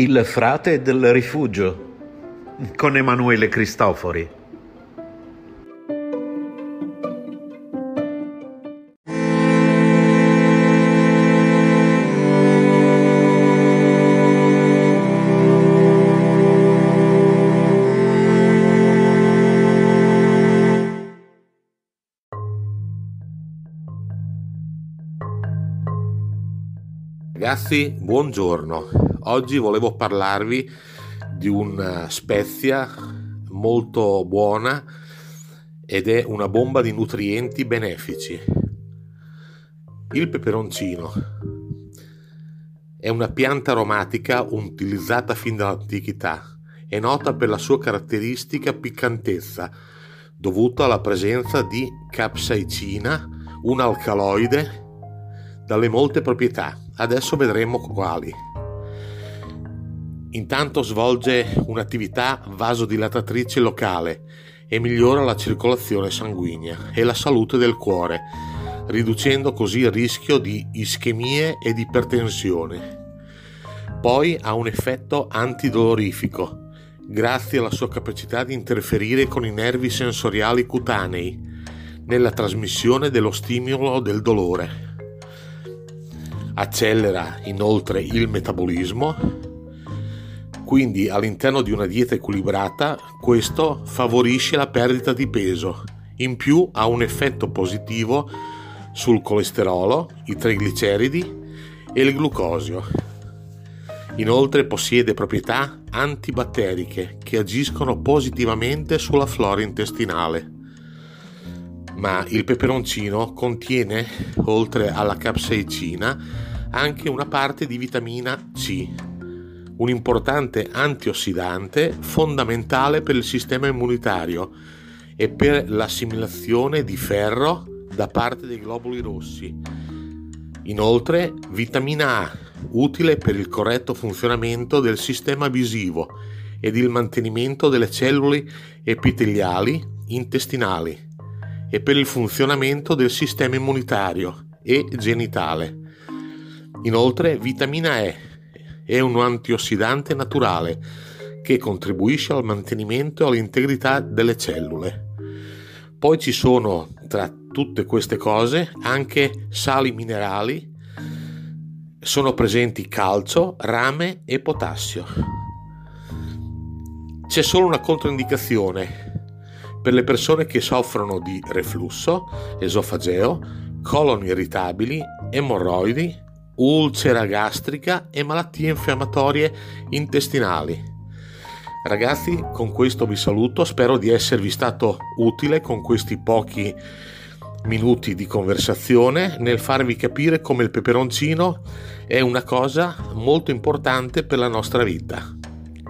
Il frate del rifugio con Emanuele Cristofori. Ragazzi, buongiorno. Oggi volevo parlarvi di una spezia molto buona ed è una bomba di nutrienti benefici. Il peperoncino è una pianta aromatica utilizzata fin dall'antichità. È nota per la sua caratteristica piccantezza dovuta alla presenza di capsaicina, un alcaloide dalle molte proprietà. Adesso vedremo quali. Intanto svolge un'attività vasodilatatrice locale e migliora la circolazione sanguigna e la salute del cuore, riducendo così il rischio di ischemie ed ipertensione. Poi ha un effetto antidolorifico, grazie alla sua capacità di interferire con i nervi sensoriali cutanei nella trasmissione dello stimolo del dolore. Accelera inoltre il metabolismo quindi all'interno di una dieta equilibrata questo favorisce la perdita di peso. In più ha un effetto positivo sul colesterolo, i trigliceridi e il glucosio. Inoltre possiede proprietà antibatteriche che agiscono positivamente sulla flora intestinale. Ma il peperoncino contiene, oltre alla capsaicina, anche una parte di vitamina C, un importante antiossidante fondamentale per il sistema immunitario e per l'assimilazione di ferro da parte dei globuli rossi. Inoltre, vitamina A, utile per il corretto funzionamento del sistema visivo ed il mantenimento delle cellule epiteliali intestinali e per il funzionamento del sistema immunitario e genitale. Inoltre, vitamina E, è un antiossidante naturale che contribuisce al mantenimento e all'integrità delle cellule. Poi ci sono tra tutte queste cose anche sali minerali, sono presenti calcio, rame e potassio. C'è solo una controindicazione per le persone che soffrono di reflusso, esofageo, colon irritabili, emorroidi, ulcera gastrica e malattie infiammatorie intestinali. Ragazzi, con questo vi saluto, spero di esservi stato utile con questi pochi minuti di conversazione nel farvi capire come il peperoncino è una cosa molto importante per la nostra vita.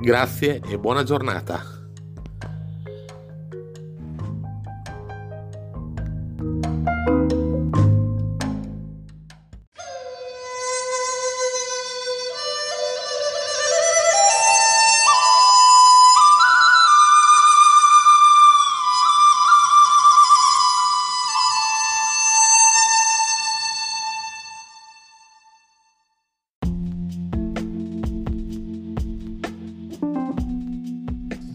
Grazie e buona giornata.